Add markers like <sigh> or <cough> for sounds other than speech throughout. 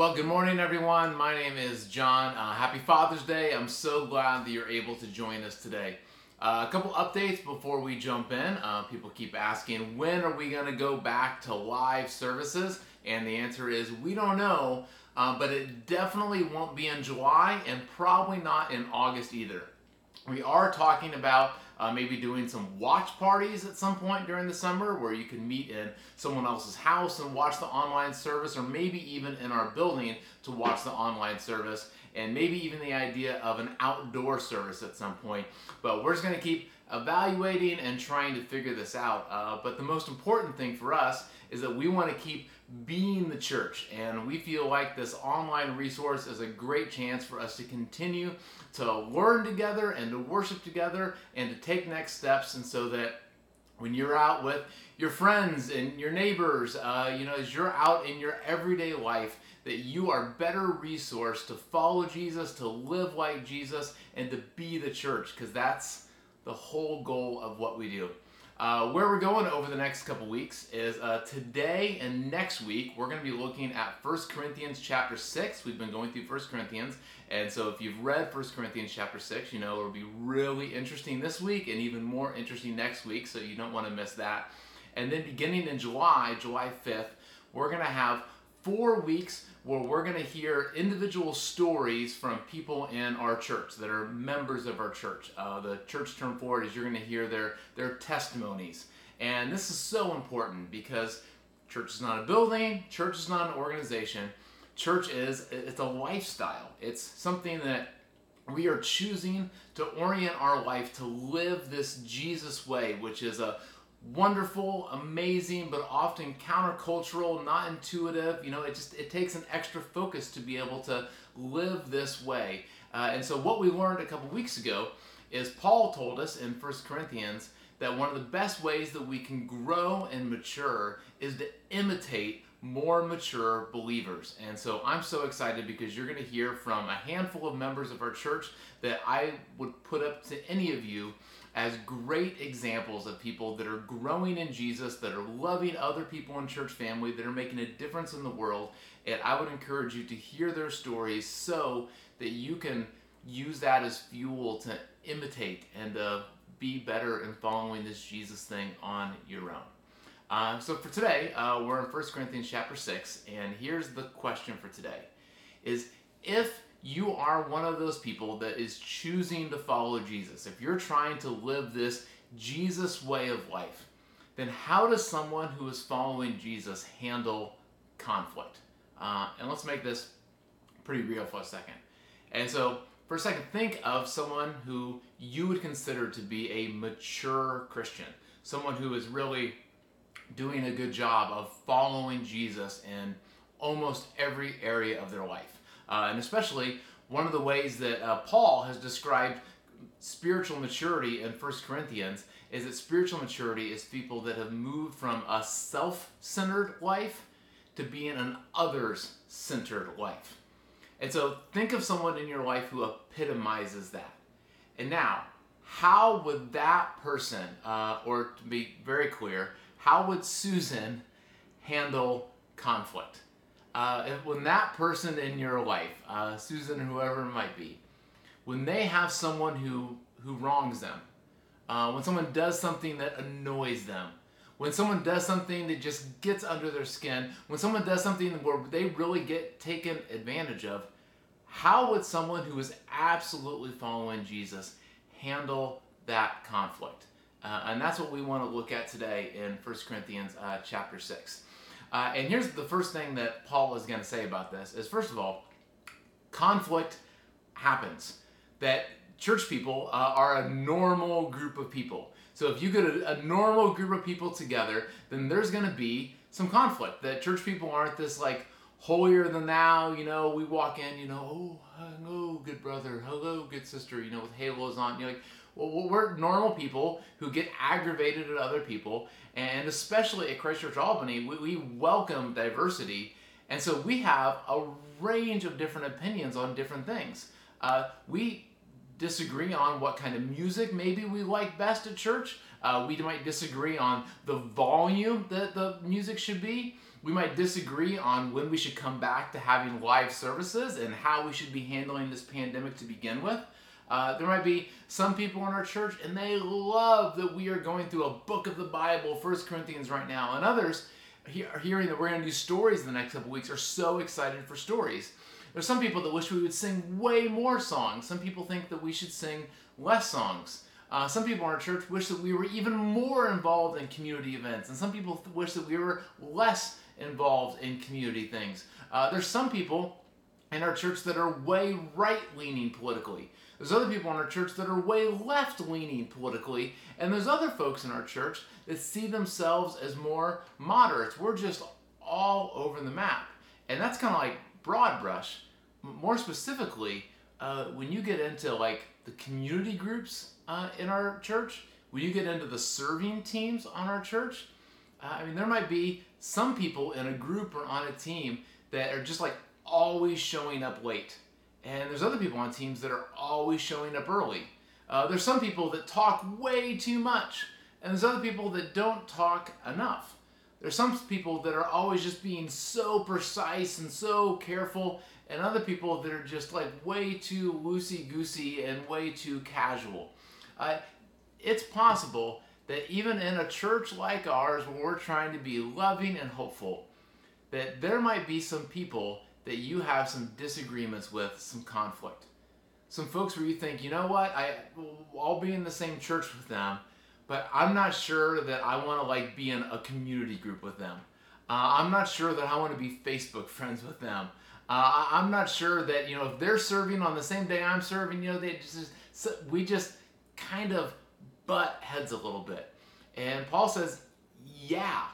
Well, good morning, everyone. My name is John. Uh, happy Father's Day. I'm so glad that you're able to join us today. Uh, a couple updates before we jump in. Uh, people keep asking, when are we going to go back to live services? And the answer is, we don't know, uh, but it definitely won't be in July and probably not in August either. We are talking about uh, maybe doing some watch parties at some point during the summer where you can meet in someone else's house and watch the online service, or maybe even in our building to watch the online service, and maybe even the idea of an outdoor service at some point. But we're just going to keep evaluating and trying to figure this out. Uh, but the most important thing for us is that we want to keep being the church. And we feel like this online resource is a great chance for us to continue to learn together and to worship together and to take next steps. And so that when you're out with your friends and your neighbors, uh, you know, as you're out in your everyday life, that you are better resourced to follow Jesus, to live like Jesus, and to be the church, because that's the whole goal of what we do. Uh, where we're going over the next couple weeks is uh, today and next week we're going to be looking at 1 corinthians chapter 6 we've been going through 1 corinthians. And so if you've read 1 corinthians chapter 6 you know it'll be really interesting this week and even more interesting next week so you don't want to miss that. And then beginning in july july 5th we're going to have four weeks where we're going to hear individual stories from people in our church that are members of our church. Uh, the church term for it is you're going to hear their, their testimonies. And this is so important because church is not a building, church is not an organization. Church is it's a lifestyle. It's something that we are choosing to orient our life to live this Jesus way, which is a wonderful, amazing, but often countercultural, not intuitive. You know, it just it takes an extra focus to be able to live this way. Uh, and so, what we learned a couple weeks ago is Paul told us in First Corinthians that one of the best ways that we can grow and mature is to imitate more mature believers. And so I'm so excited because you're going to hear from a handful of members of our church that I would put up to any of you as great examples of people that are growing in Jesus, that are loving other people in church family, that are making a difference in the world. And I would encourage you to hear their stories so that you can use that as fuel to imitate and uh, be better in following this Jesus thing on your own. Uh, so for today, uh, we're in 1 Corinthians chapter 6, and here's the question for today is if you are one of those people that is choosing to follow Jesus, if you're trying to live this Jesus way of life, then how does someone who is following Jesus handle conflict? Uh, and let's make this pretty real for a second. And so, for a second, think of someone who you would consider to be a mature Christian, someone who is really doing a good job of following Jesus in almost every area of their life. Uh, and especially one of the ways that uh, Paul has described spiritual maturity in 1 Corinthians is that spiritual maturity is people that have moved from a self centered life to being an others centered life. And so think of someone in your life who epitomizes that. And now, how would that person, uh, or to be very clear, how would Susan handle conflict? Uh, when that person in your life, uh, Susan or whoever it might be, when they have someone who who wrongs them, uh, when someone does something that annoys them, when someone does something that just gets under their skin, when someone does something where they really get taken advantage of, how would someone who is absolutely following Jesus handle that conflict? Uh, and that's what we want to look at today in 1 Corinthians uh, chapter 6. Uh, and here's the first thing that Paul is going to say about this is first of all, conflict happens. That church people uh, are a normal group of people. So if you get a, a normal group of people together, then there's going to be some conflict. That church people aren't this like holier than thou, you know, we walk in, you know, oh, hello, good brother, hello, good sister, you know, with halos on. You're like, well, we're normal people who get aggravated at other people, and especially at Christchurch Albany, we, we welcome diversity, and so we have a range of different opinions on different things. Uh, we disagree on what kind of music maybe we like best at church. Uh, we might disagree on the volume that the music should be. We might disagree on when we should come back to having live services and how we should be handling this pandemic to begin with. Uh, there might be some people in our church and they love that we are going through a book of the Bible, First Corinthians, right now. And others, are hearing that we're going to do stories in the next couple weeks, are so excited for stories. There's some people that wish we would sing way more songs. Some people think that we should sing less songs. Uh, some people in our church wish that we were even more involved in community events, and some people th- wish that we were less involved in community things. Uh, there's some people in our church that are way right leaning politically. There's other people in our church that are way left leaning politically, and there's other folks in our church that see themselves as more moderates. We're just all over the map. And that's kind of like broad brush. More specifically, uh, when you get into like the community groups uh, in our church, when you get into the serving teams on our church, uh, I mean, there might be some people in a group or on a team that are just like always showing up late. And there's other people on teams that are always showing up early. Uh, there's some people that talk way too much, and there's other people that don't talk enough. There's some people that are always just being so precise and so careful, and other people that are just like way too loosey goosey and way too casual. Uh, it's possible that even in a church like ours, where we're trying to be loving and hopeful, that there might be some people that you have some disagreements with, some conflict. Some folks where you think, you know what, I, I'll be in the same church with them, but I'm not sure that I want to like be in a community group with them. Uh, I'm not sure that I want to be Facebook <laughs> friends with them. Uh, I'm not sure that you know if they're serving on the same day I'm serving, you know, they just we just kind of butt heads a little bit. And Paul says, yeah,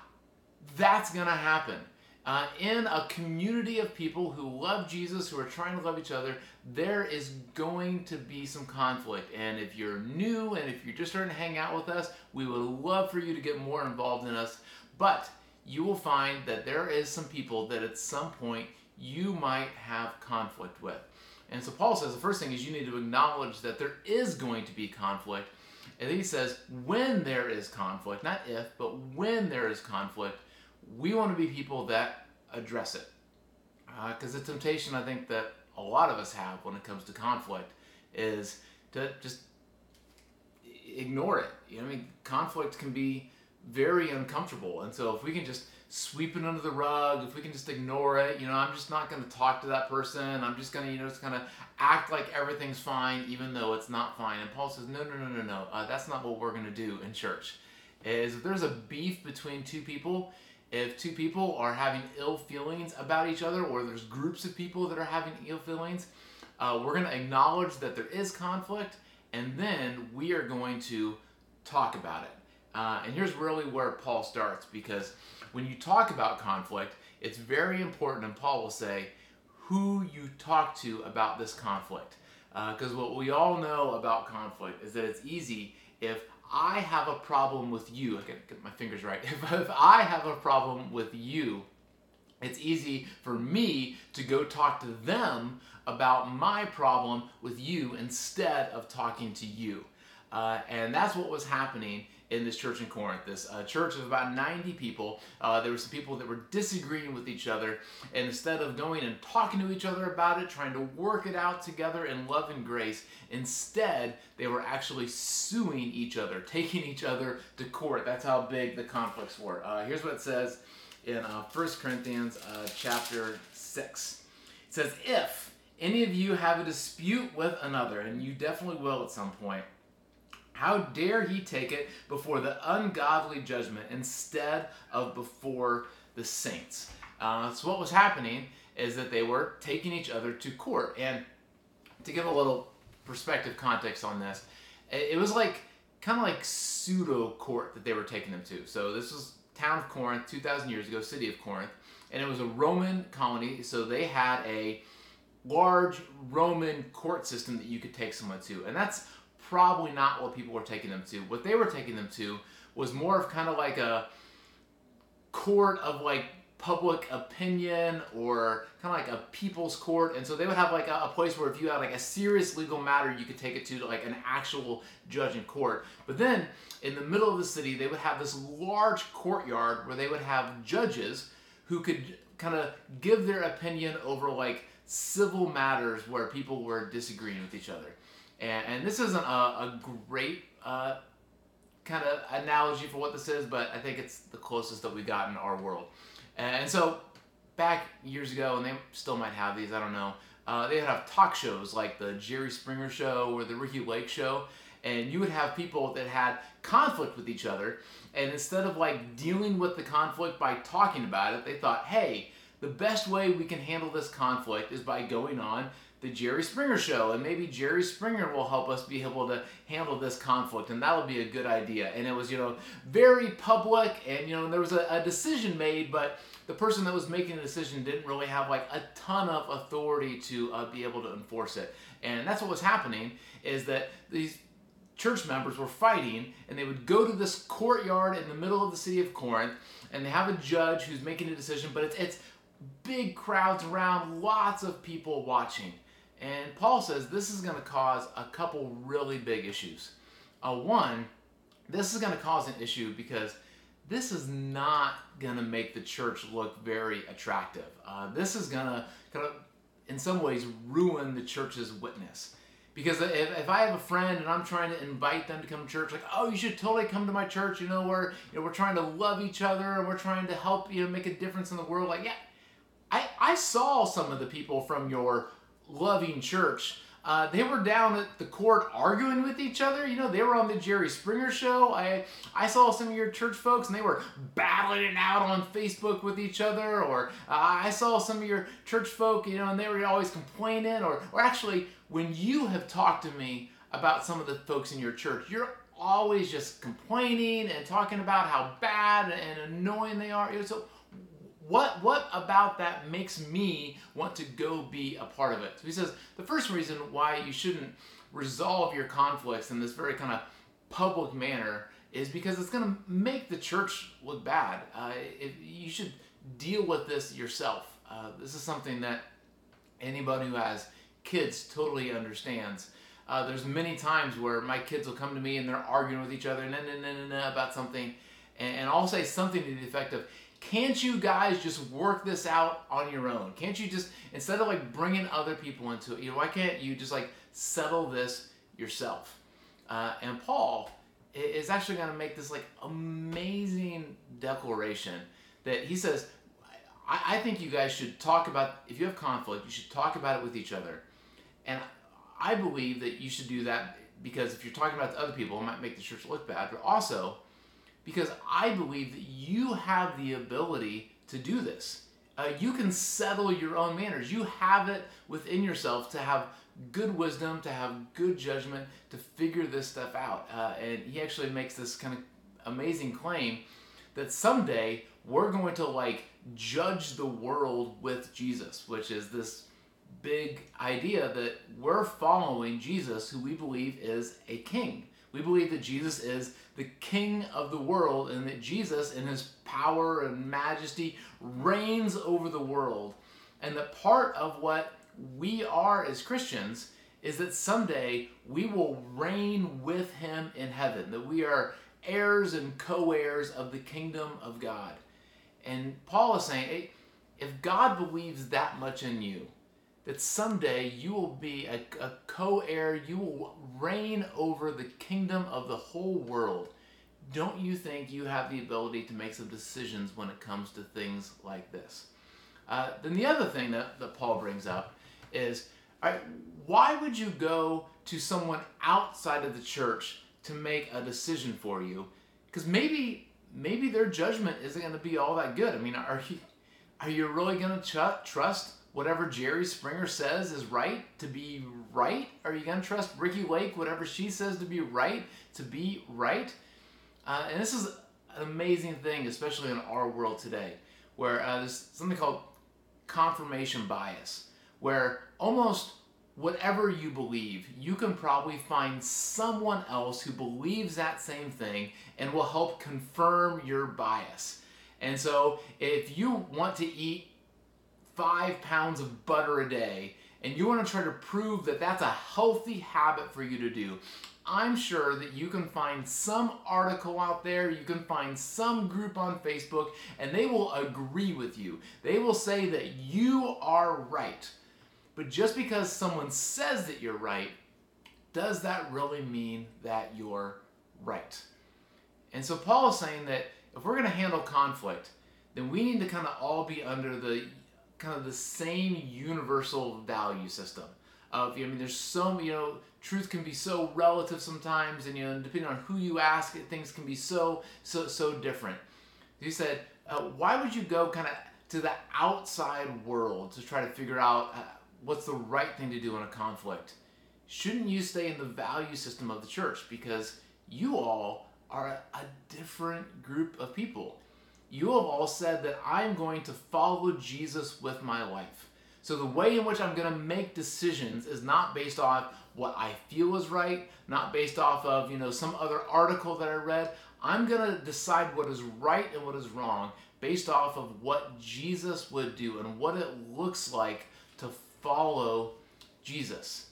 that's gonna happen uh, in a community of people who love Jesus, who are trying to love each other, there is going to be some conflict. And if you're new and if you're just starting to hang out with us, we would love for you to get more involved in us. But you will find that there is some people that at some point you might have conflict with. And so Paul says the first thing is you need to acknowledge that there is going to be conflict. And then he says, when there is conflict, not if, but when there is conflict, we want to be people that address it. Because uh, the temptation I think that a lot of us have when it comes to conflict is to just ignore it. You know, I mean, conflict can be very uncomfortable, and so if we can just sweep it under the rug, if we can just ignore it, you know, I'm just not going to talk to that person. I'm just going to, you know, just kind of act like everything's fine, even though it's not fine. And Paul says, no, no, no, no, no. Uh, that's not what we're going to do in church. Is if there's a beef between two people, if two people are having ill feelings about each other, or there's groups of people that are having ill feelings, uh, we're going to acknowledge that there is conflict, and then we are going to talk about it. Uh, and here's really where Paul starts because when you talk about conflict, it's very important, and Paul will say, who you talk to about this conflict. Because uh, what we all know about conflict is that it's easy if I have a problem with you, I get, my fingers right. <laughs> If, if I have a problem with you, it's easy for me to go talk to them about my problem with you instead of talking to you. Uh, and that's what was happening in this church in Corinth. This uh, church of about 90 people. Uh, there were some people that were disagreeing with each other. And instead of going and talking to each other about it, trying to work it out together in love and grace, instead, they were actually suing each other, <laughs> taking each other to court. That's how big the conflicts were. Uh, here's what it says in uh, 1 Corinthians uh, chapter 6. It says, If any of you have a dispute with another, and you definitely will at some point, how dare he take it before the ungodly judgment instead of before the saints? Uh, so, what was happening is that they were taking each other to court. And to give a little perspective context on this, it was like kind of like pseudo court that they were taking them to. So, this was town of Corinth, 2,000 years ago, city of Corinth, and it was a Roman colony. So, they had a large Roman court system that you could take someone to. And that's probably not what people were taking them to. What they were taking them to was more of kind of like a court of like public opinion or kind of like a people's court and so they would have like a, a, place where if you had like a serious legal matter you could take it to like an actual judge in court but then in the middle of the city they would have this large courtyard where they would have judges who could kind of give their opinion over like civil matters where people were disagreeing with each other. And, and this isn't a, a great uh, kind of analogy for what this is, but I think it's the closest that we got in our world. And so back years ago, and they still might have these, I don't know, uh, they would have talk shows like the Jerry Springer Show or the Ricki Lake Show, and you would have people that had conflict with each other, and instead of like dealing with the conflict by talking about it, they thought, hey, the best way we can handle this conflict is by going on the Jerry Springer show, and maybe Jerry Springer will help us be able to handle this conflict, and that'll be a good idea. And it was, you know, very public, and you know, there was a, a decision made, but the person that was making the decision didn't really have like a ton of authority to uh, be able to enforce it. And that's what was happening is that these church members were fighting, and they would go to this courtyard in the middle of the city of Corinth, and they have a judge who's making a decision, but it's it's big crowds around, lots of people watching. And Paul says this is going to cause a couple really big issues. Uh, one, this is going to cause an issue because this is not going to make the church look very attractive. Uh, this is going to kind of, in some ways, ruin the church's witness. Because if, if I have a friend and I'm trying to invite them to come to church, like, oh, you should totally come to my church. You know, we're you know we're trying to love each other and we're trying to help you know make a difference in the world. Like, yeah, I, I saw some of the people from your loving church. Uh, they were down at the court arguing with each other. You know, they were on the Jerry Springer show. I I saw some of your church folks, and they were battling it out on Facebook with each other. Or uh, I saw some of your church folk, you know, and they were always complaining. Or or actually, when you have talked to me about some of the folks in your church, you're always just complaining and talking about how bad and annoying they are. So what what about that makes me want to go be a part of it? So he says the first reason why you shouldn't resolve your conflicts in this very kind of public manner is because it's going to make the church look bad. Uh, you should deal with this yourself. Uh, this is something that anybody who has kids totally understands. Uh, there's many times where my kids will come to me and they're arguing with each other nah, nah, nah, nah, about something, and, and I'll say something to the effect of, can't you guys just work this out on your own? Can't you just instead of like bringing other people into it, you know, why can't you just like settle this yourself? Uh, and Paul is actually going to make this like amazing declaration that he says, I, I think you guys should talk about if you have conflict, you should talk about it with each other, and I believe that you should do that because if you're talking about to other people, it might make the church look bad, but also because I believe that you have the ability to do this. Uh, you can settle your own manners. You have it within yourself to have good wisdom, to have good judgment, to figure this stuff out. Uh, and he actually makes this kind of amazing claim that someday we're going to like judge the world with Jesus, which is this big idea that we're following Jesus, who we believe is a king. We believe that Jesus is the king of the world and that Jesus, in his power and majesty, reigns over the world. And that part of what we are as Christians is that someday we will reign with him in heaven, that we are heirs and co heirs of the kingdom of God. And Paul is saying, hey, if God believes that much in you, that someday you will be a, a co heir, you will reign over the kingdom of the whole world. Don't you think you have the ability to make some decisions when it comes to things like this? Uh, then the other thing that, that Paul brings up is why would you go to someone outside of the church to make a decision for you? Because maybe maybe their judgment isn't going to be all that good. I mean, are you are you really going to ch- trust whatever Jerry Springer says is right to be right? Are you going to trust Ricki Lake, whatever she says to be right, to be right? Uh, and this is an amazing thing, especially in our world today, where uh, there's something called confirmation bias, where almost whatever you believe, you can probably find someone else who believes that same thing and will help confirm your bias. And so if you want to eat five pounds of butter a day and you want to try to prove that that's a healthy habit for you to do, I'm sure that you can find some article out there, you can find some group on Facebook, and they will agree with you. They will say that you are right. But just because someone says that you're right, does that really mean that you're right? And so Paul is saying that if we're going to handle conflict, then we need to kind of all be under the kind of the same universal value system of you know, I mean there's so you know truth can be so relative sometimes and you know depending on who you ask things can be so so so different. He said uh, why would you go kind of to the outside world to try to figure out uh, what's the right thing to do in a conflict? Shouldn't you stay in the value system of the church? Because you all are a, a different group of people you have all said that I'm going to follow Jesus with my life. So the way in which I'm going to make decisions is not based off what I feel is right, not based off of, you know, some other article that I read. I'm going to decide what is right and what is wrong based off of what Jesus would do and what it looks like to follow Jesus.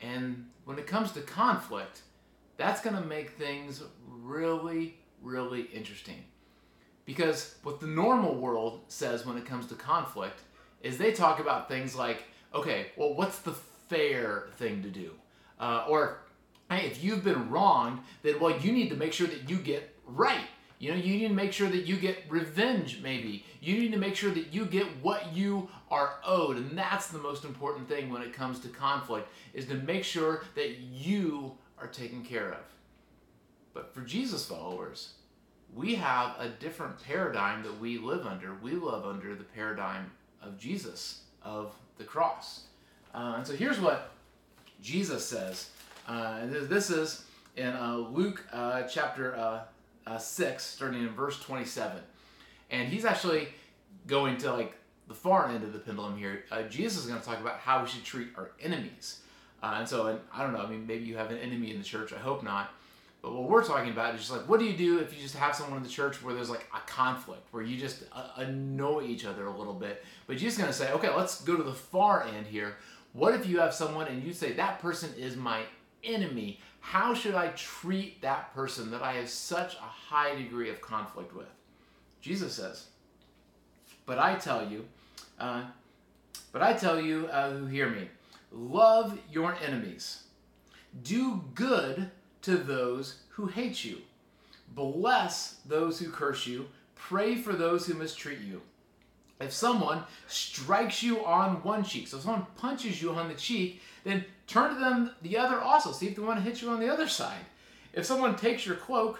And when it comes to conflict, that's going to make things really, really interesting. Because what the normal world says when it comes to conflict is they talk about things like, okay, well, what's the fair thing to do? Uh, or, hey, if you've been wronged, then, well, you need to make sure that you get right. You know, you need to make sure that you get revenge, maybe. You need to make sure that you get what you are owed. And that's the most important thing when it comes to conflict, is to make sure that you are taken care of. But for Jesus followers, we have a different paradigm that we live under. We live under the paradigm of Jesus, of the cross. Uh, and so here's what Jesus says. Uh, this is in uh, Luke uh, chapter uh, uh, 6, starting in verse 27. And he's actually going to like the far end of the pendulum here. Jesus is going to talk about how we should treat our enemies. and so, and I don't know, I mean, maybe you have an enemy in the church. I hope not. But what we're talking about is just like, what do you do if you just have someone in the church where there's like a conflict, where you just uh, annoy each other a little bit? But you're just going to say, okay, let's go to the far end here. What if you have someone and you say, that person is my enemy? How should I treat that person that I have such a high degree of conflict with? Jesus says, but I tell you, uh, but I tell you uh, who hear me, love your enemies, do good to those who hate you. Bless those who curse you. Pray for those who mistreat you. If someone strikes you on one cheek, so if someone punches you on the cheek, then turn to them the other also. See if they want to hit you on the other side. If someone takes your cloak,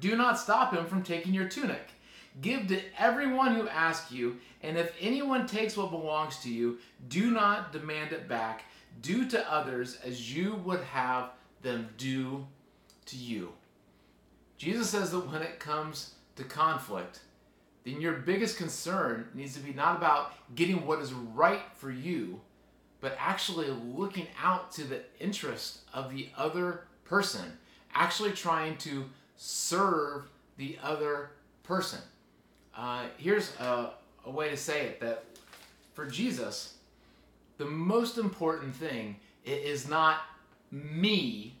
do not stop him from taking your tunic. Give to everyone who asks you, and if anyone takes what belongs to you, do not demand it back. Do to others as you would have them do to you. Jesus says that when it comes to conflict, then your biggest concern needs to be not about getting what is right for you, but actually looking out to the interest of the other person, actually trying to serve the other person. Uh, here's a, a way to say it that for Jesus, the most important thing is not me,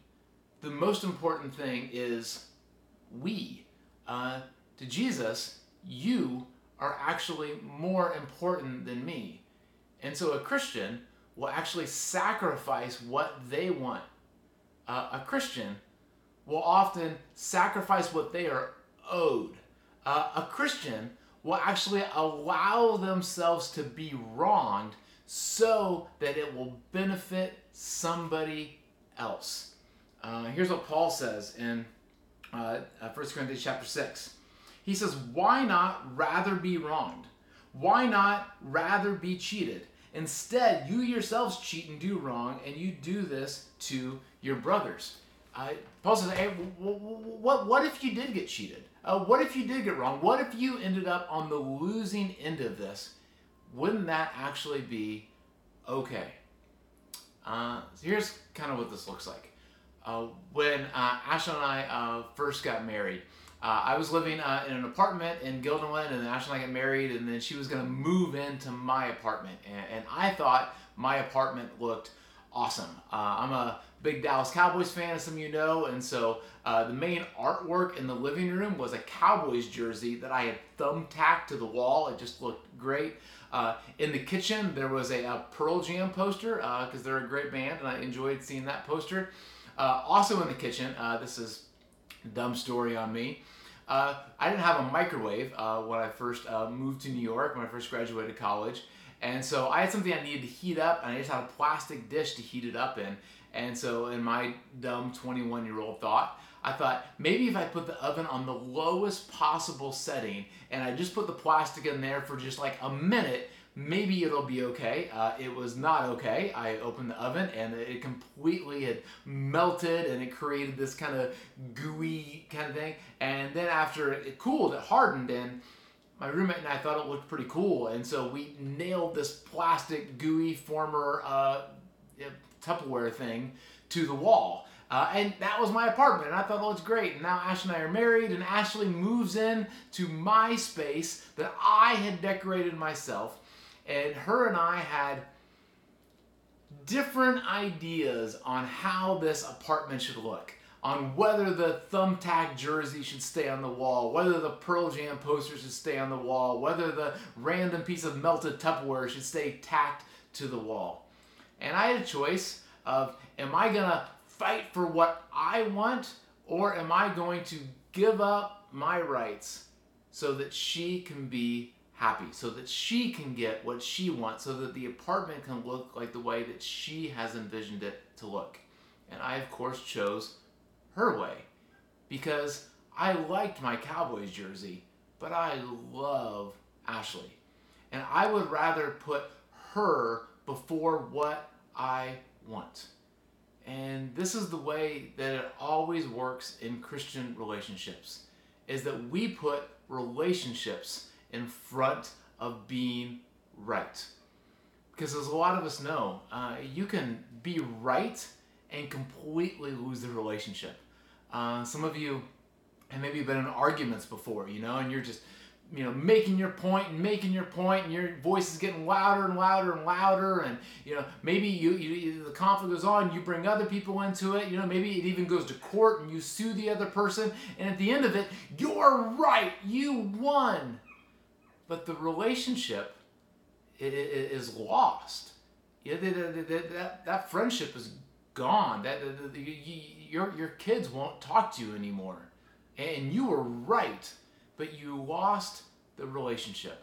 the most important thing is we. Uh, to Jesus, you are actually more important than me. And so a Christian will actually sacrifice what they want. Uh, a Christian will often sacrifice what they are owed. Uh, a Christian will actually allow themselves to be wronged so that it will benefit somebody else. Uh, here's what Paul says in uh, 1 uh, Corinthians chapter 6. He says, Why not rather be wronged? Why not rather be cheated? Instead, you yourselves cheat and do wrong, and you do this to your brothers. Uh, Paul says, hey, what, what if you did get cheated? Uh, what if you did get wrong? What if you ended up on the losing end of this? Wouldn't that actually be okay? Uh, so here's kind of what this looks like. Uh, when uh, Ashley and I uh, first got married, uh, I was living in an apartment in Guilderland, and then Ashley and I got married, and then she was going to move into my apartment. And, and, I thought my apartment looked awesome. I'm a big Dallas Cowboys fan, as some of you know, and so the main artwork in the living room was a Cowboys jersey that I had thumbtacked to the wall. It just looked great. Uh, in the kitchen, there was a, a Pearl Jam poster because uh, they're a great band, and I enjoyed seeing that poster. Uh, also in the kitchen, uh, this is dumb story on me. I didn't have a microwave when I first moved to New York, when I first graduated college. And so I had something I needed to heat up, and I just had a plastic dish to heat it up in. And so, in my dumb 21 year old thought, I thought maybe if I put the oven on the lowest possible setting and I just put the plastic in there for just like a minute, maybe it'll be okay. Uh, it was not okay. I opened the oven and it completely had melted and it created this kind of gooey kind of thing. And then after it cooled, it hardened and my roommate and I thought it looked pretty cool, and so we nailed this plastic gooey former uh, Tupperware thing to the wall. Uh, and that was my apartment, and I thought, oh, it's great. And now Ashley and I are married, and Ashley moves in to my space that I had decorated myself. And her and I had different ideas on how this apartment should look on whether the thumbtack jersey should stay on the wall, whether the Pearl Jam poster should stay on the wall, whether the random piece of melted Tupperware should stay tacked to the wall. And I had a choice of am I to fight for what I want or am I going to give up my rights so that she can be happy, so that she can get what she wants, so that the apartment can look like the way that she has envisioned it to look. And I, of course, chose her way because I liked my Cowboys jersey, but I love Ashley. And I would rather put her before what I want. And this is the way that it always works in Christian relationships is that we put relationships in front of being right. Because as a lot of us know, uh, you can be right and completely lose the relationship. Uh, some of you have maybe been in arguments before, you know, and you're just, you know, making your point and making your point, and your voice is getting louder and louder and louder, and you know, maybe you, you the conflict goes on, you bring other people into it, you know, maybe it even goes to court and you sue the other person, and at the end of it, you're right, you won, but the relationship is lost. Yeah, that, that, that friendship is gone. That, your your kids won't talk to you anymore, and you were right, but you lost the relationship.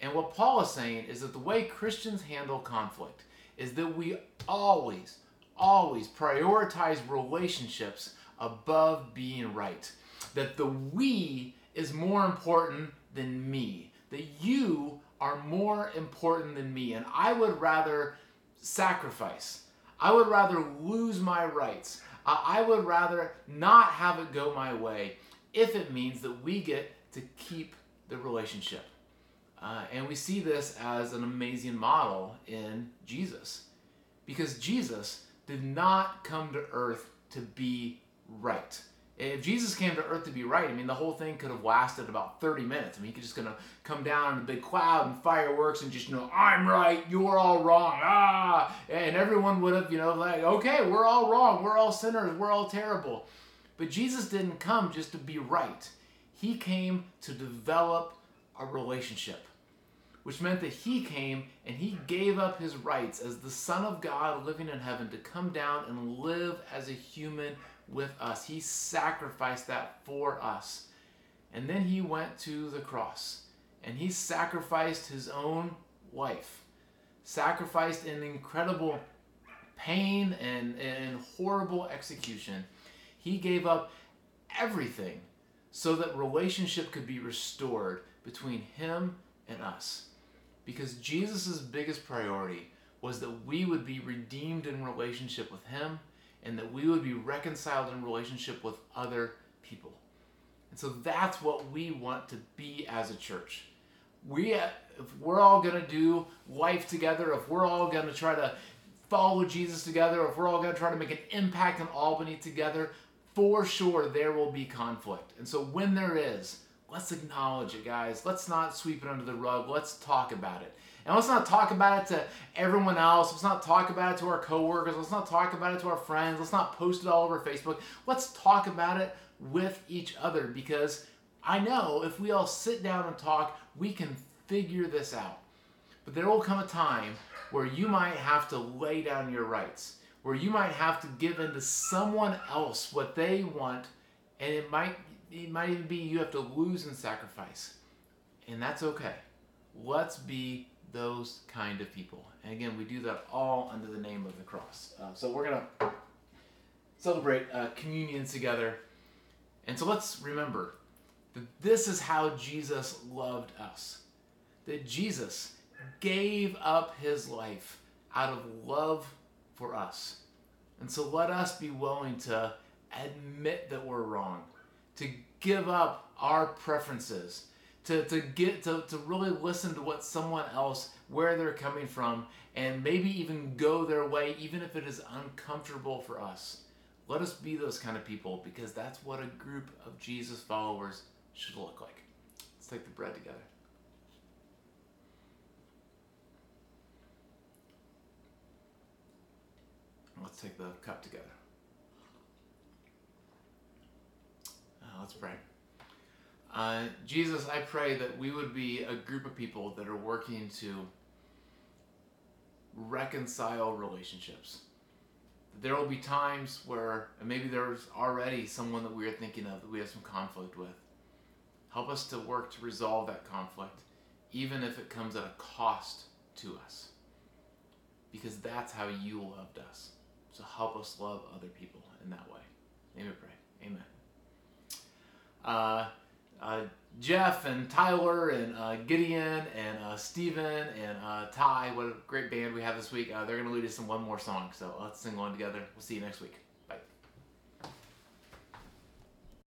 And what Paul is saying is that the way Christians handle conflict is that we always, always prioritize relationships above being right. That the we is more important than me. That you are more important than me. And I would rather sacrifice I would rather lose my rights. I would rather not have it go my way if it means that we get to keep the relationship. Uh, and we see this as an amazing model in Jesus. Because Jesus did not come to earth to be right. If Jesus came to earth to be right, I mean, the whole thing could have lasted about 30 minutes. I mean, he could just gonna come down in a big cloud and fireworks and just, you know, I'm right, you're all wrong, ah, and everyone would have, you know, like, okay, we're all wrong, we're all sinners, we're all terrible. But Jesus didn't come just to be right. He came to develop a relationship, which meant that he came and he gave up his rights as the Son of God living in heaven to come down and live as a human with us. He sacrificed that for us. And then he went to the cross and he sacrificed his own life, sacrificed in incredible pain and, and horrible execution. He gave up everything so that relationship could be restored between him and us. Because Jesus' biggest priority was that we would be redeemed in relationship with him and that we would be reconciled in relationship with other people. And so that's what we want to be as a church. We, if we're all going to do life together, if we're all going to try to follow Jesus together, if we're all going to try to make an impact in Albany together, for sure there will be conflict. And so when there is, let's acknowledge it, guys. Let's not sweep it under the rug. Let's talk about it. And let's not talk about it to everyone else. Let's not talk about it to our coworkers. Let's not talk about it to our friends. Let's not post it all over Facebook. Let's talk about it with each other because I know if we all sit down and talk, we can figure this out. But there will come a time where you might have to lay down your rights, where you might have to give in to someone else what they want, and it might it might even be you have to lose and sacrifice. And that's okay. Let's be those kind of people. And again, we do that all under the name of the cross. Uh, so we're going to celebrate uh, communion together. And so let's remember that this is how Jesus loved us. That Jesus gave up his life out of love for us. And so let us be willing to admit that we're wrong, to give up our preferences, to, to get to, to really listen to what someone else, where they're coming from, and maybe even go their way, even if it is uncomfortable for us. Let us be those kind of people because that's what a group of Jesus followers should look like. Let's take the bread together. Let's take the cup together. Uh, let's pray. Uh, Jesus, I pray that we would be a group of people that are working to reconcile relationships. There will be times where maybe there's already someone that we are thinking of that we have some conflict with. Help us to work to resolve that conflict, even if it comes at a cost to us. Because that's how you loved us. So help us love other people in that way. Name Amen. Pray. Amen. Uh, uh, Jeff and Tyler and uh, Gideon and uh, Stephen and uh, Ty, what a great band we have this week. Uh, they're going to lead us in one more song. So let's sing one together. We'll see you next week.